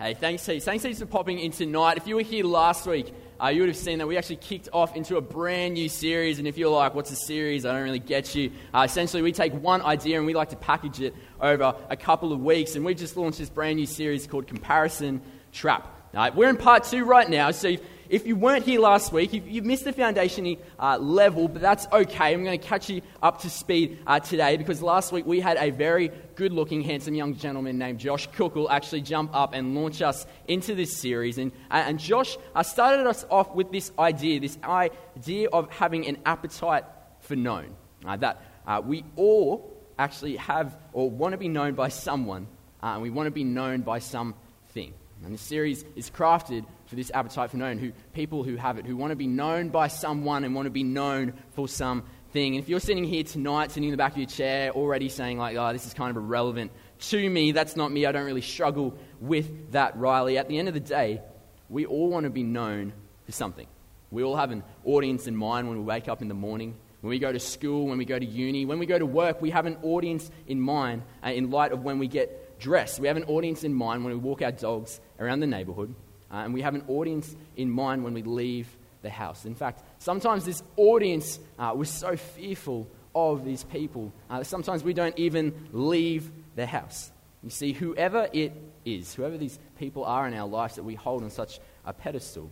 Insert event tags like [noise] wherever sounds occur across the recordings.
Hey, thanks heaps. Thanks heaps for popping in tonight. If you were here last week, uh, you would have seen that we actually kicked off into a brand new series. And if you're like, what's a series? I don't really get you. Uh, essentially, we take one idea and we like to package it over a couple of weeks. And we've just launched this brand new series called Comparison Trap. Right, we're in part two right now. So if, you weren't here last week, if you've missed the foundation uh, level, but that's okay. I'm going to catch you up to speed uh, today because last week we had a very good looking, handsome young gentleman named Josh Cookle actually jump up and launch us into this series. And, uh, and Josh uh, started us off with this idea this idea of having an appetite for known. Uh, that uh, we all actually have or want to be known by someone, and we want to be known by something. And this series is crafted for this appetite for known, who, people who have it, who want to be known by someone and want to be known for something. And if you're sitting here tonight, sitting in the back of your chair, already saying, like, oh, this is kind of irrelevant to me, that's not me, I don't really struggle with that, Riley. At the end of the day, we all want to be known for something. We all have an audience in mind when we wake up in the morning. When we go to school, when we go to uni, when we go to work, we have an audience in mind uh, in light of when we get dressed. We have an audience in mind when we walk our dogs around the neighborhood, uh, and we have an audience in mind when we leave the house. In fact, sometimes this audience uh, was so fearful of these people uh, sometimes we don't even leave the house. You see, whoever it is, whoever these people are in our lives that we hold on such a pedestal,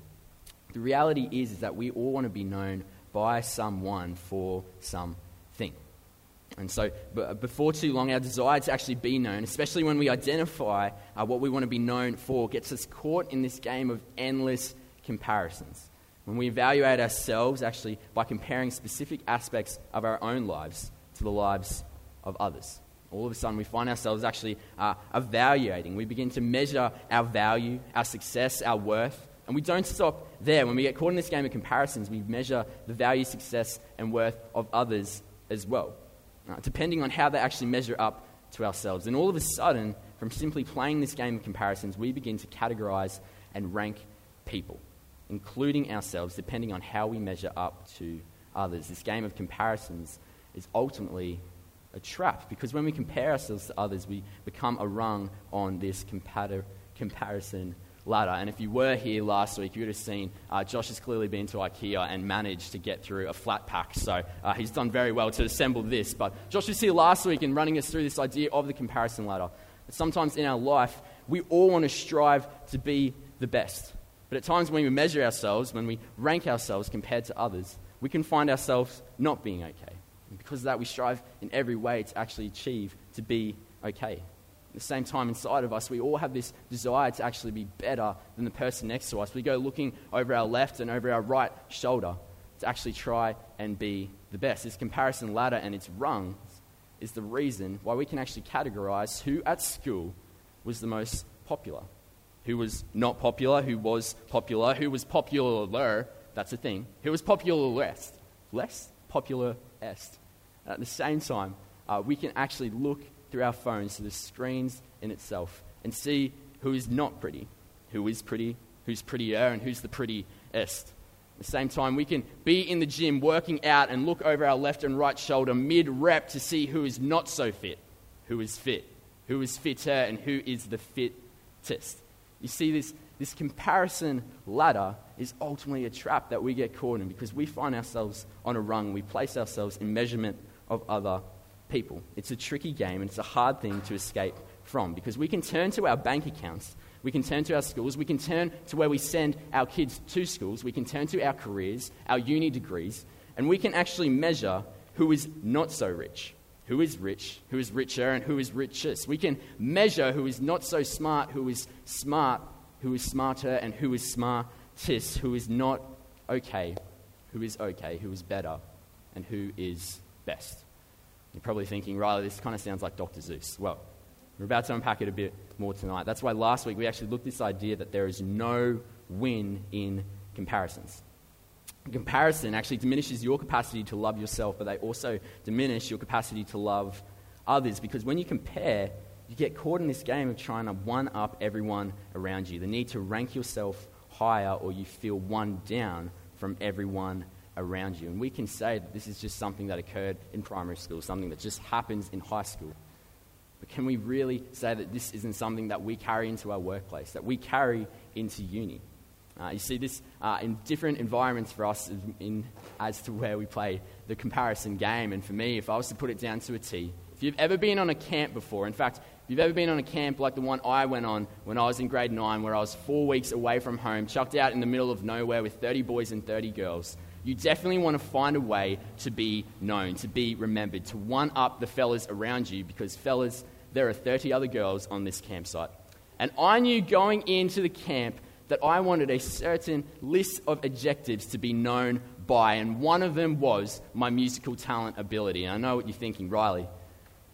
the reality is, is that we all want to be known by someone for something. And so, before too long, our desire to actually be known, especially when we identify uh, what we want to be known for, gets us caught in this game of endless comparisons. When we evaluate ourselves actually by comparing specific aspects of our own lives to the lives of others, all of a sudden we find ourselves actually uh, evaluating. We begin to measure our value, our success, our worth. And we don't stop there. When we get caught in this game of comparisons, we measure the value, success, and worth of others as well uh, depending on how they actually measure up to ourselves. And all of a sudden, from simply playing this game of comparisons, we begin to categorize and rank people, including ourselves, depending on how we measure up to others. This game of comparisons is ultimately a trap because when we compare ourselves to others, we become a rung on this compar- comparison ladder. And if you were here last week, you would have seen uh, Josh has clearly been to IKEA and managed to get through a flat pack. So uh, he's done very well to assemble this. But Josh was here last week and running us through this idea of the comparison ladder. But sometimes in our life, we all want to strive to be the best. But at times when we measure ourselves, when we rank ourselves compared to others, we can find ourselves not being okay. And because of that, we strive in every way to actually achieve to be okay the same time, inside of us, we all have this desire to actually be better than the person next to us. We go looking over our left and over our right shoulder to actually try and be the best. This comparison ladder and its rungs is the reason why we can actually categorize who at school was the most popular, who was not popular, who was popular, who was popular, that's a thing, who was popular less, less popular est. At the same time, uh, we can actually look through our phones to the screens in itself and see who is not pretty, who is pretty, who's prettier, and who's the prettiest. At the same time, we can be in the gym working out and look over our left and right shoulder mid rep to see who is not so fit, who is fit, who is fitter, and who is the fittest. You see, this, this comparison ladder is ultimately a trap that we get caught in because we find ourselves on a rung. We place ourselves in measurement of other people. It's a tricky game and it's a hard thing to escape from because we can turn to our bank accounts, we can turn to our schools, we can turn to where we send our kids to schools, we can turn to our careers, our uni degrees, and we can actually measure who is not so rich, who is rich, who is richer, and who is richest. We can measure who is not so smart, who is smart, who is smarter, and who is smartest, who is not okay, who is okay, who is better, and who is best. You're probably thinking, Riley, this kind of sounds like Dr. Seuss. Well, we're about to unpack it a bit more tonight. That's why last week we actually looked at this idea that there is no win in comparisons. Comparison actually diminishes your capacity to love yourself, but they also diminish your capacity to love others because when you compare, you get caught in this game of trying to one up everyone around you. The need to rank yourself higher or you feel one down from everyone around you. And we can say that this is just something that occurred in primary school, something that just happens in high school. But can we really say that this isn't something that we carry into our workplace, that we carry into uni? Uh, you see this uh, in different environments for us in, as to where we play the comparison game. And for me, if I was to put it down to a T, if you've ever been on a camp before, in fact, if you've ever been on a camp like the one I went on when I was in grade 9, where I was four weeks away from home, chucked out in the middle of nowhere with 30 boys and 30 girls, you definitely want to find a way to be known, to be remembered, to one up the fellas around you, because, fellas, there are 30 other girls on this campsite. And I knew going into the camp that I wanted a certain list of adjectives to be known by, and one of them was my musical talent ability. And I know what you're thinking, Riley.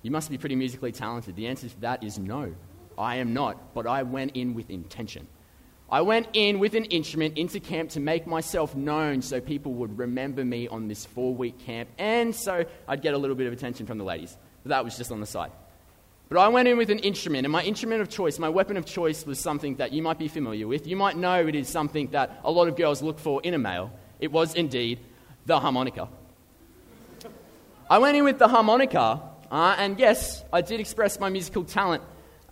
You must be pretty musically talented. The answer to that is no. I am not, but I went in with intention. I went in with an instrument into camp to make myself known so people would remember me on this four week camp, and so I'd get a little bit of attention from the ladies. But that was just on the side. But I went in with an instrument, and my instrument of choice, my weapon of choice, was something that you might be familiar with. You might know it is something that a lot of girls look for in a male. It was indeed the harmonica. I went in with the harmonica, uh, and yes, I did express my musical talent.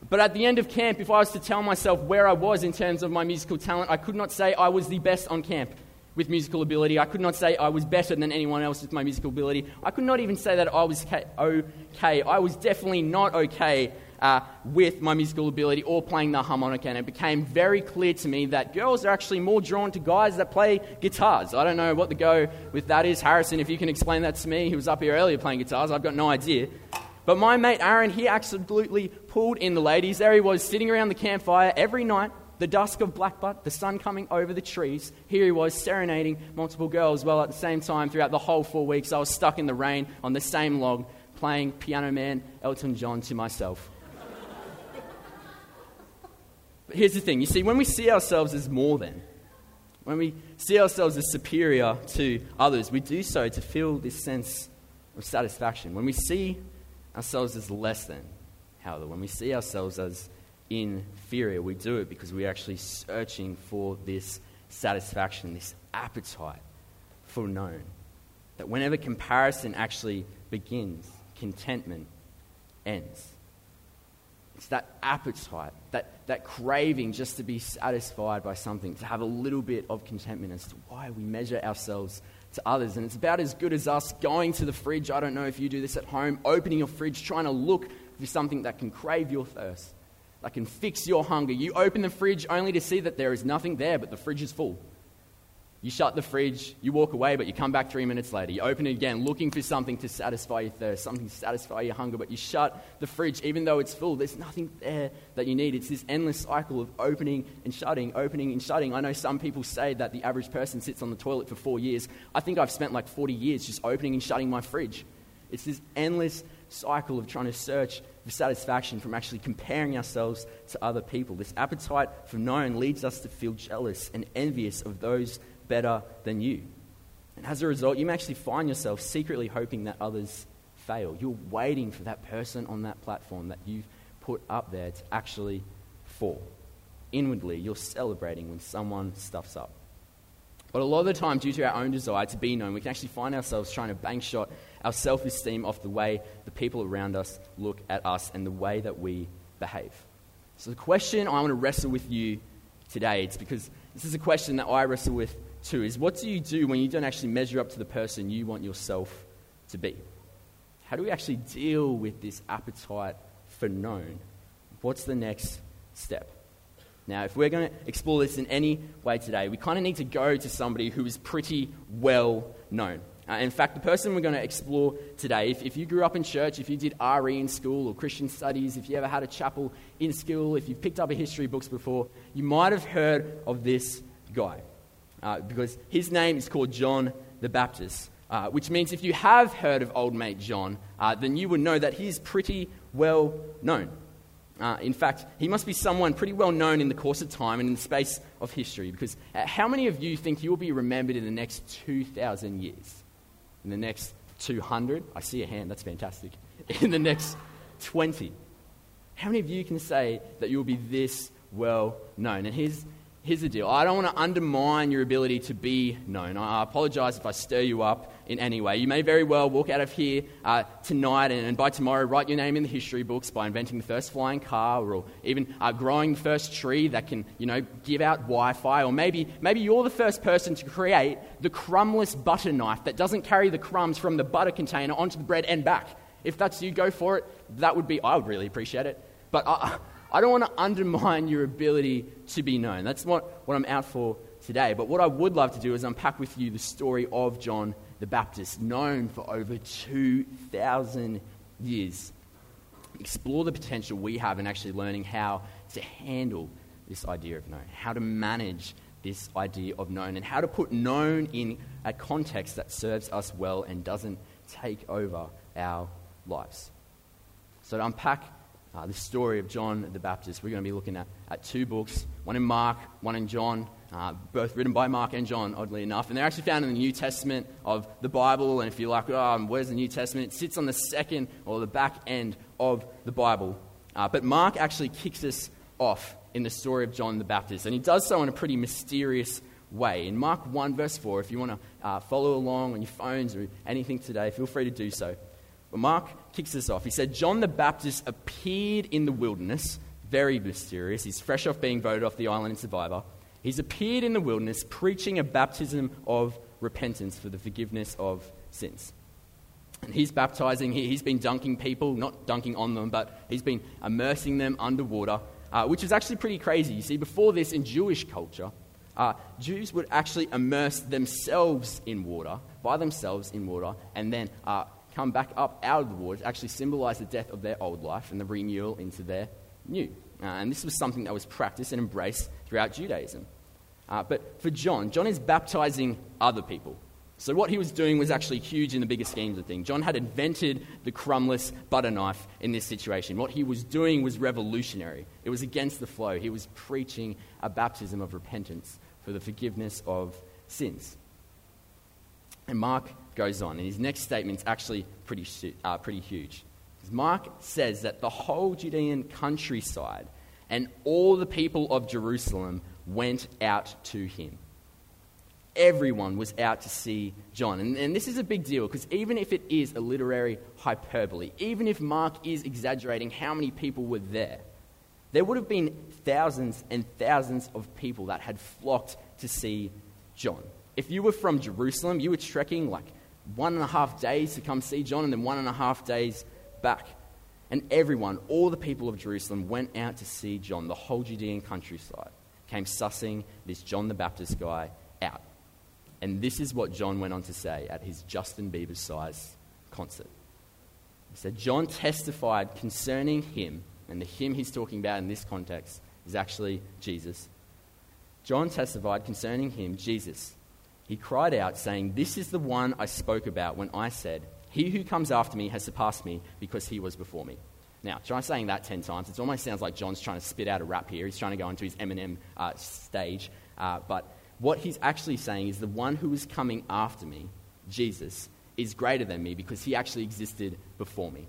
But at the end of camp, if I was to tell myself where I was in terms of my musical talent, I could not say I was the best on camp with musical ability. I could not say I was better than anyone else with my musical ability. I could not even say that I was okay. I was definitely not okay uh, with my musical ability or playing the harmonica. And it became very clear to me that girls are actually more drawn to guys that play guitars. I don't know what the go with that is. Harrison, if you can explain that to me, he was up here earlier playing guitars. I've got no idea. But my mate Aaron, he absolutely pulled in the ladies. There he was sitting around the campfire every night the dusk of Blackbutt, the sun coming over the trees, here he was serenading multiple girls. Well, at the same time, throughout the whole four weeks, I was stuck in the rain on the same log, playing Piano Man Elton John to myself. but here's the thing you see, when we see ourselves as more than, when we see ourselves as superior to others, we do so to feel this sense of satisfaction. When we see ourselves as less than, however, when we see ourselves as inferior. We do it because we're actually searching for this satisfaction, this appetite for known. That whenever comparison actually begins, contentment ends. It's that appetite, that, that craving just to be satisfied by something, to have a little bit of contentment as to why we measure ourselves to others. And it's about as good as us going to the fridge. I don't know if you do this at home, opening your fridge, trying to look for something that can crave your thirst that can fix your hunger. You open the fridge only to see that there is nothing there, but the fridge is full. You shut the fridge, you walk away, but you come back three minutes later. You open it again, looking for something to satisfy your thirst, something to satisfy your hunger, but you shut the fridge even though it's full. There's nothing there that you need. It's this endless cycle of opening and shutting, opening and shutting. I know some people say that the average person sits on the toilet for four years. I think I've spent like 40 years just opening and shutting my fridge. It's this endless cycle of trying to search for satisfaction from actually comparing ourselves to other people. This appetite for known leads us to feel jealous and envious of those better than you. And as a result, you may actually find yourself secretly hoping that others fail. You're waiting for that person on that platform that you've put up there to actually fall. Inwardly, you're celebrating when someone stuffs up. But a lot of the time, due to our own desire to be known, we can actually find ourselves trying to bank shot our self esteem off the way the people around us look at us and the way that we behave. So, the question I want to wrestle with you today, it's because this is a question that I wrestle with too, is what do you do when you don't actually measure up to the person you want yourself to be? How do we actually deal with this appetite for known? What's the next step? Now, if we're going to explore this in any way today, we kind of need to go to somebody who is pretty well known. Uh, in fact, the person we're going to explore today, if, if you grew up in church, if you did RE in school or Christian studies, if you ever had a chapel in school, if you've picked up a history books before, you might have heard of this guy. Uh, because his name is called John the Baptist, uh, which means if you have heard of old mate John, uh, then you would know that he's pretty well known. Uh, in fact, he must be someone pretty well known in the course of time and in the space of history. Because uh, how many of you think you'll be remembered in the next 2,000 years? In the next 200, I see a hand, that's fantastic. [laughs] In the next 20, how many of you can say that you'll be this well known? And here's here's the deal I don't want to undermine your ability to be known. I apologize if I stir you up in any way. You may very well walk out of here uh, tonight and, and, by tomorrow write your name in the history books by inventing the first flying car or even uh, growing the first tree that can, you know, give out Wi Fi. Or maybe, maybe you're the first person to create the crumbless butter knife that doesn't carry the crumbs from the butter container onto the bread and back. If that's you, go for it. That would be, I would really appreciate it. But I, I don't want to undermine your ability to be known. That's what, what I'm out for today. But what I would love to do is unpack with you the story of John the Baptist, known for over 2,000 years. Explore the potential we have in actually learning how to handle this idea of known, how to manage this idea of known, and how to put known in a context that serves us well and doesn't take over our lives. So, to unpack uh, the story of John the Baptist, we're going to be looking at, at two books one in Mark, one in John uh, both written by Mark and John, oddly enough. And they're actually found in the New Testament of the Bible. And if you're like, oh, where's the New Testament? It sits on the second or the back end of the Bible. Uh, but Mark actually kicks us off in the story of John the Baptist. And he does so in a pretty mysterious way. In Mark 1, verse 4, if you want to uh, follow along on your phones or anything today, feel free to do so. But Mark kicks us off. He said, John the Baptist appeared in the wilderness, very mysterious. He's fresh off being voted off the island in Survivor. He's appeared in the wilderness preaching a baptism of repentance for the forgiveness of sins. And he's baptizing, he's been dunking people, not dunking on them, but he's been immersing them underwater, uh, which is actually pretty crazy. You see, before this, in Jewish culture, uh, Jews would actually immerse themselves in water, by themselves in water, and then uh, come back up out of the water to actually symbolize the death of their old life and the renewal into their new. Uh, and this was something that was practiced and embraced throughout Judaism. Uh, but for John, John is baptizing other people. So what he was doing was actually huge in the bigger schemes of things. John had invented the crumbless butter knife in this situation. What he was doing was revolutionary. It was against the flow. He was preaching a baptism of repentance for the forgiveness of sins. And Mark goes on, and his next statement is actually pretty, uh, pretty huge. Because Mark says that the whole Judean countryside and all the people of Jerusalem went out to him. Everyone was out to see John. And, and this is a big deal because even if it is a literary hyperbole, even if Mark is exaggerating how many people were there, there would have been thousands and thousands of people that had flocked to see John. If you were from Jerusalem, you were trekking like one and a half days to come see John and then one and a half days back. And everyone, all the people of Jerusalem, went out to see John, the whole Judean countryside, came sussing this John the Baptist guy out. And this is what John went on to say at his Justin Bieber size concert. He said, John testified concerning him, and the him he's talking about in this context is actually Jesus. John testified concerning him, Jesus. He cried out, saying, This is the one I spoke about when I said, he who comes after me has surpassed me because he was before me. Now, try saying that 10 times. It almost sounds like John's trying to spit out a rap here. He's trying to go into his Eminem uh, stage. Uh, but what he's actually saying is the one who is coming after me, Jesus, is greater than me because he actually existed before me.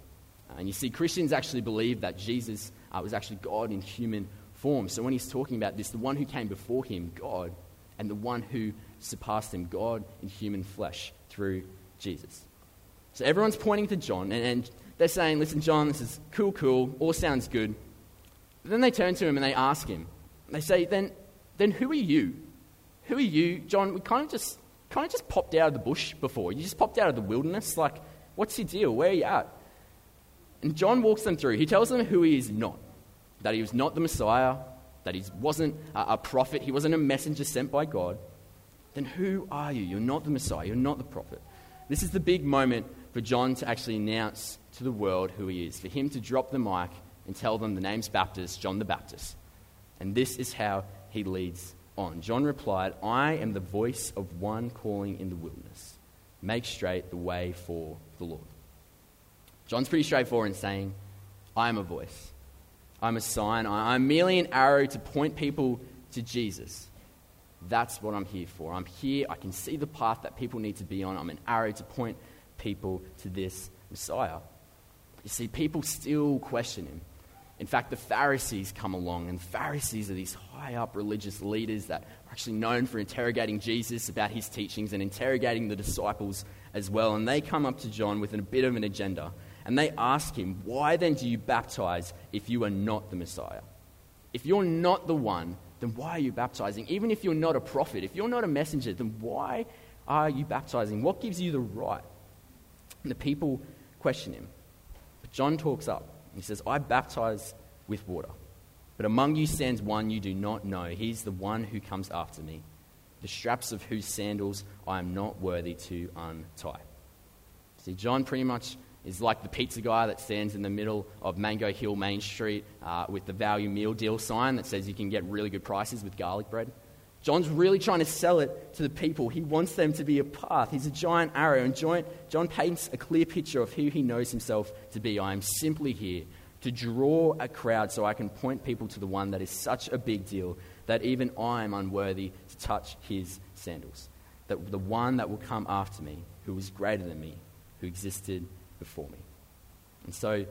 Uh, and you see, Christians actually believe that Jesus uh, was actually God in human form. So when he's talking about this, the one who came before him, God, and the one who surpassed him, God in human flesh through Jesus. So everyone's pointing to John, and, and they're saying, Listen, John, this is cool, cool, all sounds good. But then they turn to him and they ask him, they say, Then, then who are you? Who are you? John, we kind of just kind of just popped out of the bush before. You just popped out of the wilderness. Like, what's your deal? Where are you at? And John walks them through. He tells them who he is not that he was not the Messiah, that he wasn't a, a prophet, he wasn't a messenger sent by God. Then who are you? You're not the Messiah, you're not the prophet. This is the big moment for John to actually announce to the world who he is, for him to drop the mic and tell them the name's Baptist, John the Baptist. And this is how he leads on. John replied, I am the voice of one calling in the wilderness. Make straight the way for the Lord. John's pretty straightforward in saying, I am a voice. I'm a sign. I'm merely an arrow to point people to Jesus. That's what I'm here for. I'm here. I can see the path that people need to be on. I'm an arrow to point people to this Messiah. You see, people still question him. in fact, the Pharisees come along, and Pharisees are these high up religious leaders that are actually known for interrogating Jesus about his teachings and interrogating the disciples as well. And they come up to John with a bit of an agenda, and they ask him, Why then do you baptize if you are not the Messiah? If you're not the one, then why are you baptizing? Even if you're not a prophet, if you're not a messenger, then why are you baptizing? What gives you the right? And the people question him. But John talks up. He says, I baptize with water. But among you stands one you do not know. He's the one who comes after me, the straps of whose sandals I am not worthy to untie. See, John pretty much is like the pizza guy that stands in the middle of Mango Hill Main Street uh, with the value meal deal sign that says you can get really good prices with garlic bread. John's really trying to sell it to the people. He wants them to be a path. He's a giant arrow. And John, John paints a clear picture of who he knows himself to be. I am simply here to draw a crowd so I can point people to the one that is such a big deal that even I am unworthy to touch his sandals. That the one that will come after me, who is greater than me, who existed before me. And so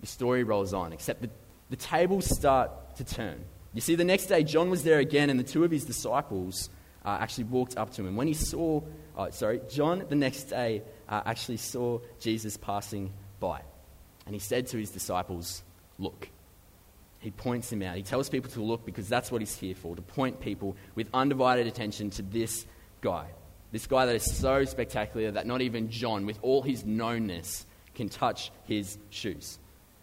the story rolls on, except the, the tables start to turn. You see, the next day, John was there again, and the two of his disciples uh, actually walked up to him. When he saw, uh, sorry, John the next day uh, actually saw Jesus passing by. And he said to his disciples, Look. He points him out. He tells people to look because that's what he's here for, to point people with undivided attention to this guy. This guy that is so spectacular that not even John, with all his knownness, can touch his shoes.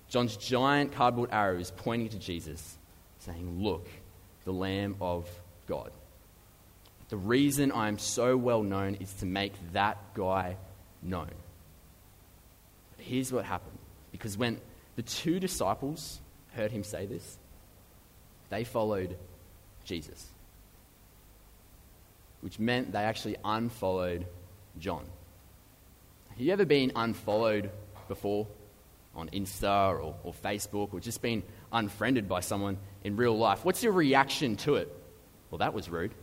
John's giant cardboard arrow is pointing to Jesus saying, Look, the Lamb of God. The reason I'm so well known is to make that guy known. But here's what happened. Because when the two disciples heard him say this, they followed Jesus. Which meant they actually unfollowed John. Have you ever been unfollowed before on Insta or, or Facebook or just been unfriended by someone in real life, what's your reaction to it? Well, that was rude.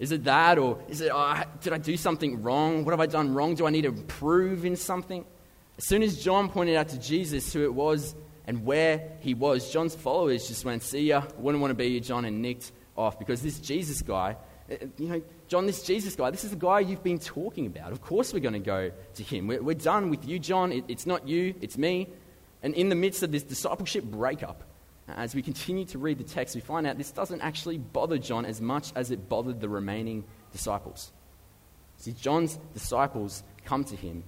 Is it that, or is it, oh, did I do something wrong? What have I done wrong? Do I need to improve in something? As soon as John pointed out to Jesus who it was and where he was, John's followers just went, See ya, wouldn't want to be you, John, and nicked off because this Jesus guy, Uh, you know, John, this Jesus guy, this is the guy you've been talking about. Of course, we're going to go to him. We're, we're done with you, John. It, it's not you, it's me. And in the midst of this discipleship breakup, as we continue to read the text, we find out this doesn't actually bother John as much as it bothered the remaining disciples. See, John's disciples come to him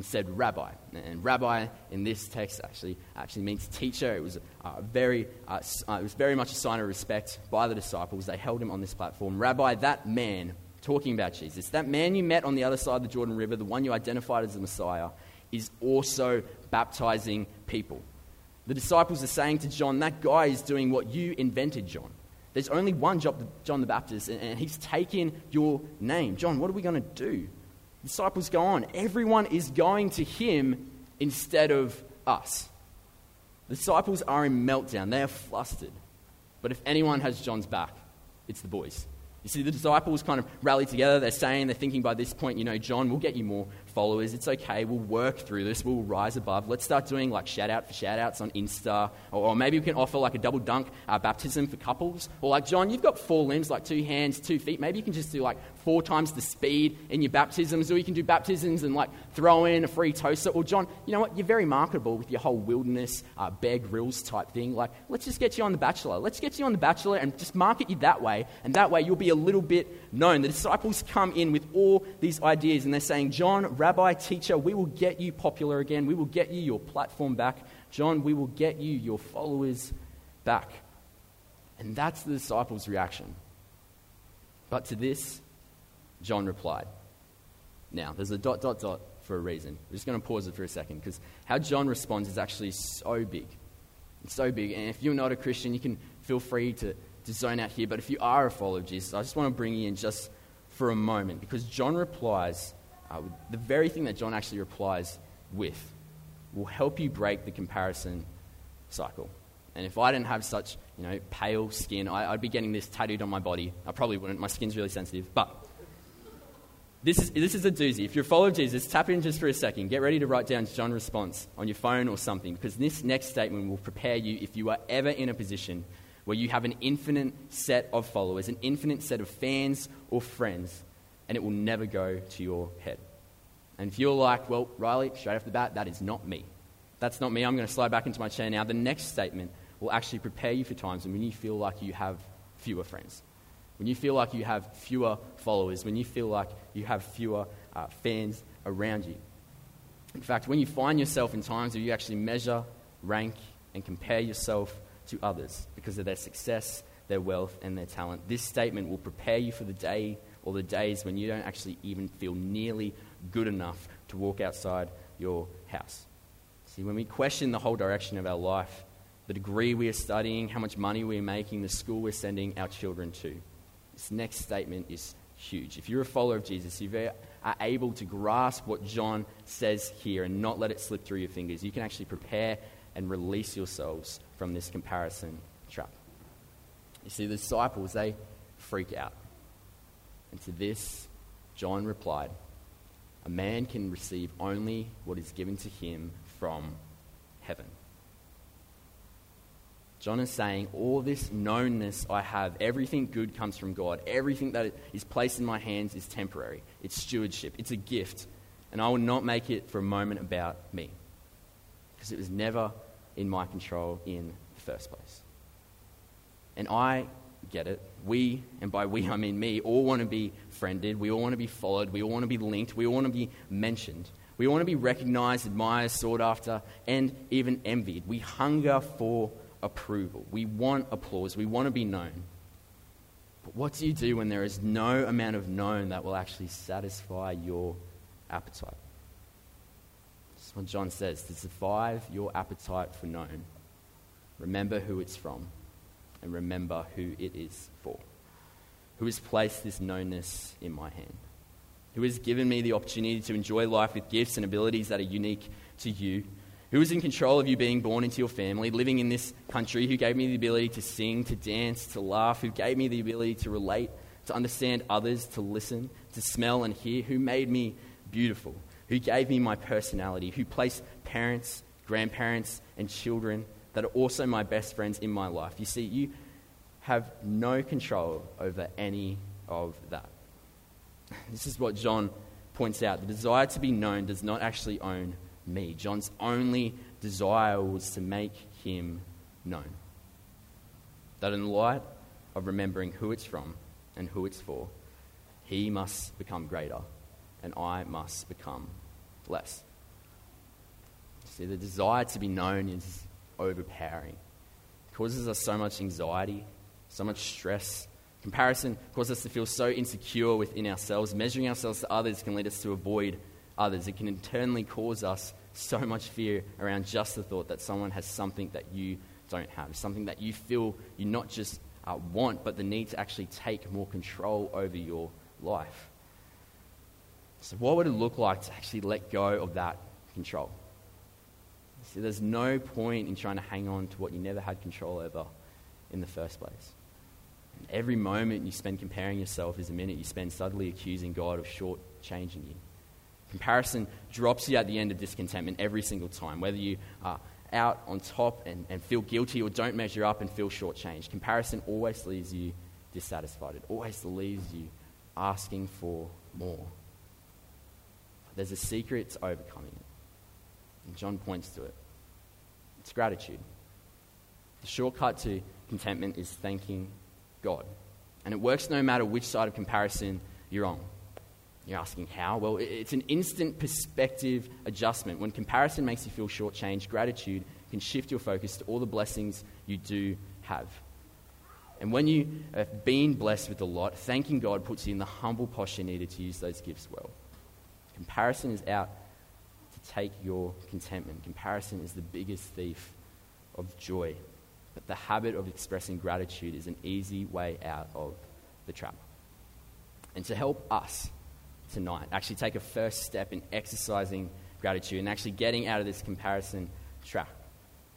and said, Rabbi. And rabbi in this text actually, actually means teacher. It was, uh, very, uh, it was very much a sign of respect by the disciples. They held him on this platform. Rabbi, that man, talking about Jesus, that man you met on the other side of the Jordan River, the one you identified as the Messiah, is also baptizing people. The disciples are saying to John, That guy is doing what you invented, John. There's only one job, John the Baptist, and he's taken your name. John, what are we going to do? Disciples go on. Everyone is going to him instead of us. The disciples are in meltdown. They are flustered. But if anyone has John's back, it's the boys. You see, the disciples kind of rally together. They're saying, they're thinking by this point, you know, John, we'll get you more followers. It's okay. We'll work through this. We'll rise above. Let's start doing like shout out for shout outs on Insta. Or, or maybe we can offer like a double dunk uh, baptism for couples. Or like, John, you've got four limbs, like two hands, two feet. Maybe you can just do like four times the speed in your baptisms. Or you can do baptisms and like throw in a free toaster. Or, John, you know what? You're very marketable with your whole wilderness, uh, Bear type thing. Like, let's just get you on The Bachelor. Let's get you on The Bachelor and just market you that way. And that way you'll be a little bit known. The disciples come in with all these ideas and they're saying, John, rabbi, teacher, we will get you popular again. We will get you your platform back. John, we will get you your followers back. And that's the disciples' reaction. But to this, John replied. Now, there's a dot, dot, dot for a reason. We're just going to pause it for a second because how John responds is actually so big. It's so big. And if you're not a Christian, you can feel free to, to zone out here. But if you are a follower of Jesus, I just want to bring you in just for a moment because John replies uh, the very thing that John actually replies with will help you break the comparison cycle. And if I didn't have such, you know, pale skin, I, would be getting this tattooed on my body. I probably wouldn't. My skin's really sensitive. But This is, this is a doozy. If you're a follower of Jesus, tap in just for a second. Get ready to write down John's response on your phone or something, because this next statement will prepare you if you are ever in a position where you have an infinite set of followers, an infinite set of fans or friends, and it will never go to your head. And if you're like, well, Riley, straight off the bat, that is not me. That's not me. I'm going to slide back into my chair now. The next statement will actually prepare you for times when you feel like you have fewer friends when you feel like you have fewer followers, when you feel like you have fewer uh, fans around you. In fact, when you find yourself in times where you actually measure, rank, and compare yourself to others because of their success, their wealth, and their talent, this statement will prepare you for the day or the days when you don't actually even feel nearly good enough to walk outside your house. See, when we question the whole direction of our life, the degree we are studying, how much money we are making, the school we're sending our children to, this next statement is huge. If you're a follower of Jesus, if you are able to grasp what John says here and not let it slip through your fingers, you can actually prepare and release yourselves from this comparison trap. You see, the disciples, they freak out. And to this, John replied, A man can receive only what is given to him from heaven. John is saying, All this knownness I have, everything good comes from God. Everything that is placed in my hands is temporary. It's stewardship, it's a gift. And I will not make it for a moment about me. Because it was never in my control in the first place. And I get it. We, and by we I mean me, all want to be friended. We all want to be followed. We all want to be linked. We all want to be mentioned. We want to be recognized, admired, sought after, and even envied. We hunger for approval. We want applause. We want to be known. But what do you do when there is no amount of known that will actually satisfy your appetite? That's what John says. To survive your appetite for known, remember who it's from and remember who it is for. Who has placed this knownness in my hand? Who has given me the opportunity to enjoy life with gifts and abilities that are unique to you? Who is in control of you being born into your family, living in this country, who gave me the ability to sing, to dance, to laugh, who gave me the ability to relate, to understand others, to listen, to smell and hear, who made me beautiful, who gave me my personality, who placed parents, grandparents, and children that are also my best friends in my life. You see, you have no control over any of that. [laughs] This is what John points out. The desire to be known does not actually own me. John's only desire was to make him known. That in light of remembering who it's from and who it's for, he must become greater and I must become less. See, the desire to be known is overpowering. It causes us so much anxiety, so much stress. Comparison causes us to feel so insecure within ourselves. Measuring ourselves to others can lead us to avoid others. It can internally cause us so much fear around just the thought that someone has something that you don't have, something that you feel you not just uh, want, but the need to actually take more control over your life. So, what would it look like to actually let go of that control? See, there's no point in trying to hang on to what you never had control over in the first place. And every moment you spend comparing yourself is a minute you spend subtly accusing God of short-changing you. Comparison drops you at the end of discontentment every single time, whether you are out on top and, and feel guilty or don't measure up and feel shortchanged. Comparison always leaves you dissatisfied, it always leaves you asking for more. There's a secret to overcoming. And John points to it it's gratitude. The shortcut to contentment is thanking God. And it works no matter which side of comparison you're on. You're asking how? Well, it's an instant perspective adjustment. When comparison makes you feel shortchanged, gratitude can shift your focus to all the blessings you do have. And when you have been blessed with a lot, thanking God puts you in the humble posture needed to use those gifts well. Comparison is out take your contentment. Comparison is the biggest thief of joy. But the habit of expressing gratitude is an easy way out of the trap. And to help us tonight. Actually, take a first step in exercising gratitude and actually getting out of this comparison trap.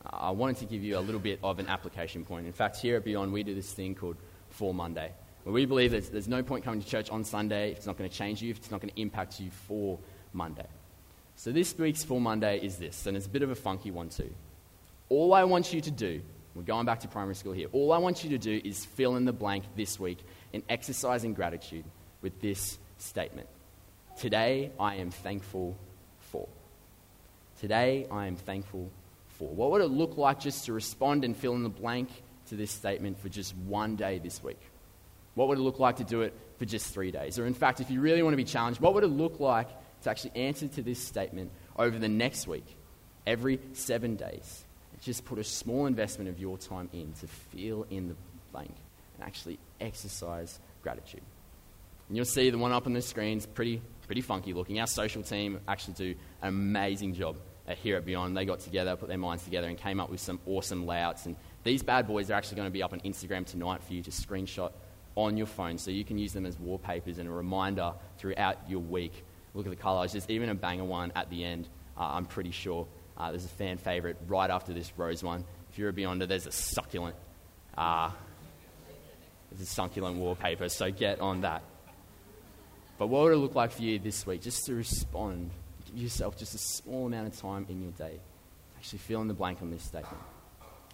I wanted to give you a little bit of an application point. In fact, here at Beyond, we do this thing called For Monday. Where we believe there's, there's no point coming to church on Sunday if it's not going to change you, if it's not going to impact you for Monday. So this week's For Monday is this, and it's a bit of a funky one too. All I want you to do, we're going back to primary school here, all I want you to do is fill in the blank this week in exercising gratitude with this statement Today I am thankful for. Today I am thankful for. What would it look like just to respond and fill in the blank to this statement for just one day this week? What would it look like to do it for just three days? Or, in fact, if you really want to be challenged, what would it look like to actually answer to this statement over the next week, every seven days? Just put a small investment of your time in to fill in the blank and actually exercise gratitude. And you'll see the one up on the screen is pretty, pretty funky looking. Our social team actually do an amazing job here at Beyond. They got together, put their minds together, and came up with some awesome layouts. And these bad boys are actually going to be up on Instagram tonight for you to screenshot on your phone so you can use them as wallpapers and a reminder throughout your week. Look at the colours. There's even a banger one at the end, uh, I'm pretty sure. Uh, there's a fan favourite right after this rose one. If you're a Beyonder, there's a succulent. Uh, there's a succulent wallpaper, so get on that. But what would it look like for you this week? Just to respond, give yourself just a small amount of time in your day. Actually, fill in the blank on this statement.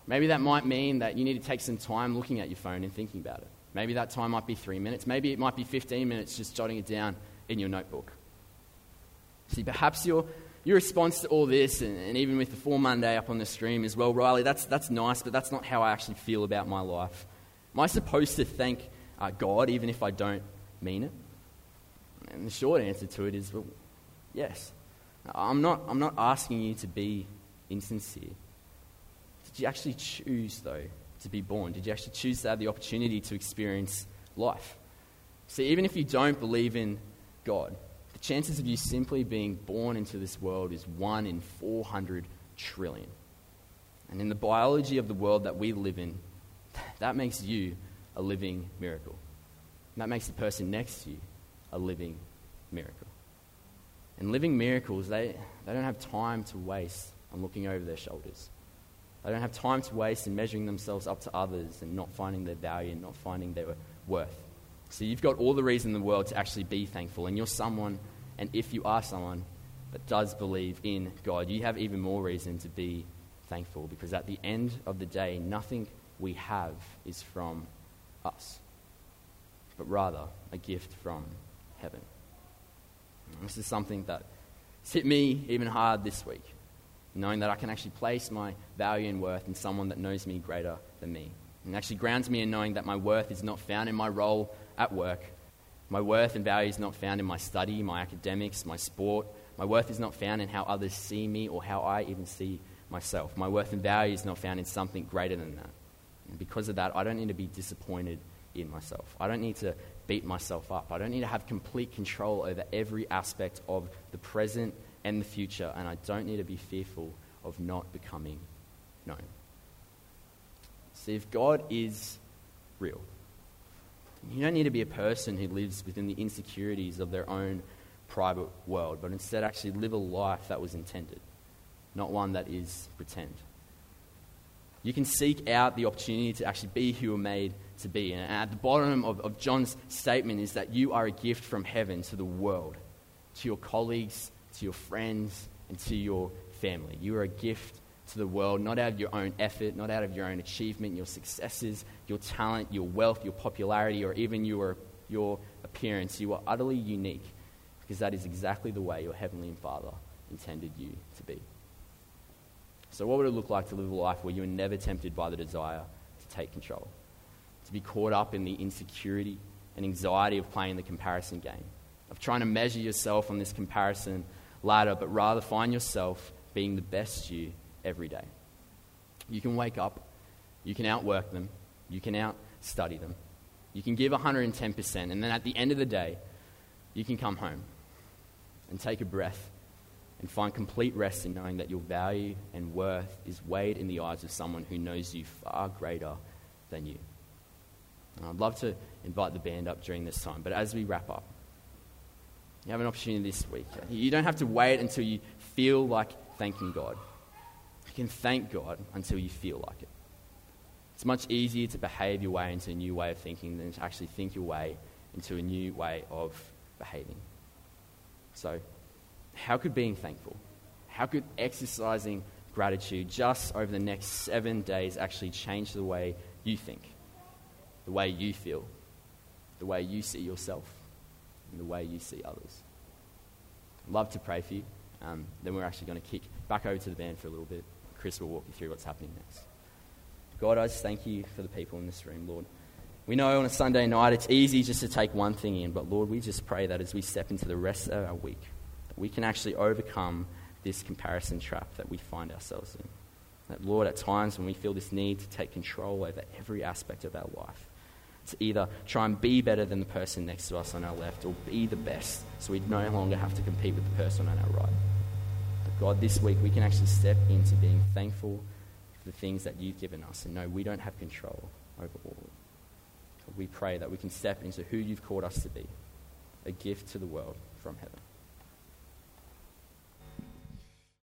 Maybe that might mean that you need to take some time looking at your phone and thinking about it. Maybe that time might be three minutes. Maybe it might be 15 minutes just jotting it down in your notebook. See, perhaps your, your response to all this, and, and even with the For Monday up on the stream is well, Riley, that's, that's nice, but that's not how I actually feel about my life. Am I supposed to thank uh, God even if I don't mean it? And the short answer to it is well, yes. I'm not, I'm not asking you to be insincere. Did you actually choose, though, to be born? Did you actually choose to have the opportunity to experience life? See, even if you don't believe in God, the chances of you simply being born into this world is 1 in 400 trillion. And in the biology of the world that we live in, [laughs] that makes you a living miracle. And that makes the person next to you a living miracle. And living miracles, they, they don't have time to waste on looking over their shoulders. They don't have time to waste in measuring themselves up to others and not finding their value and not finding their worth. So you've got all the reason in the world to actually be thankful. And you're someone, and if you are someone that does believe in God, you have even more reason to be thankful because at the end of the day, nothing we have is from us, but rather a gift from heaven. This is something that hit me even hard this week, knowing that I can actually place my value and worth in someone that knows me greater than me. And actually grounds me in knowing that my worth is not found in my role at work. My worth and value is not found in my study, my academics, my sport. My worth is not found in how others see me or how I even see myself. My worth and value is not found in something greater than that. And because of that, I don't need to be disappointed in myself. I don't need to beat myself up. I don't need to have complete control over every aspect of the present and the future. And I don't need to be fearful of not becoming known. See, if God is real, you don't need to be a person who lives within the insecurities of their own private world, but instead actually live a life that was intended, not one that is pretend. You can seek out the opportunity to actually be who you were made to be. And at the bottom of, of John's statement is that you are a gift from heaven to the world, to your colleagues, to your friends, and to your family. You are a gift to the world, not out of your own effort, not out of your own achievement, your successes, your talent, your wealth, your popularity, or even your, your appearance. You are utterly unique because that is exactly the way your Heavenly Father intended you to be. So, what would it look like to live a life where you are never tempted by the desire to take control? To be caught up in the insecurity and anxiety of playing the comparison game, of trying to measure yourself on this comparison ladder, but rather find yourself being the best you every day. You can wake up, you can outwork them, you can outstudy them, you can give 110%, and then at the end of the day, you can come home and take a breath and find complete rest in knowing that your value and worth is weighed in the eyes of someone who knows you far greater than you. And I'd love to invite the band up during this time, but as we wrap up, you have an opportunity this week. You don't have to wait until you feel like thanking God. You can thank God until you feel like it. It's much easier to behave your way into a new way of thinking than to actually think your way into a new way of behaving. So, how could being thankful, how could exercising gratitude just over the next seven days actually change the way you think, the way you feel, the way you see yourself, and the way you see others? I'd love to pray for you. Um, then we're actually going to kick back over to the band for a little bit. Chris will walk you through what's happening next. God, I just thank you for the people in this room, Lord. We know on a Sunday night it's easy just to take one thing in, but Lord, we just pray that as we step into the rest of our week, that we can actually overcome this comparison trap that we find ourselves in. That, Lord, at times when we feel this need to take control over every aspect of our life, to either try and be better than the person next to us on our left or be the best so we no longer have to compete with the person on our right. God, this week we can actually step into being thankful for the things that you've given us and know we don't have control over all. We pray that we can step into who you've called us to be, a gift to the world from heaven.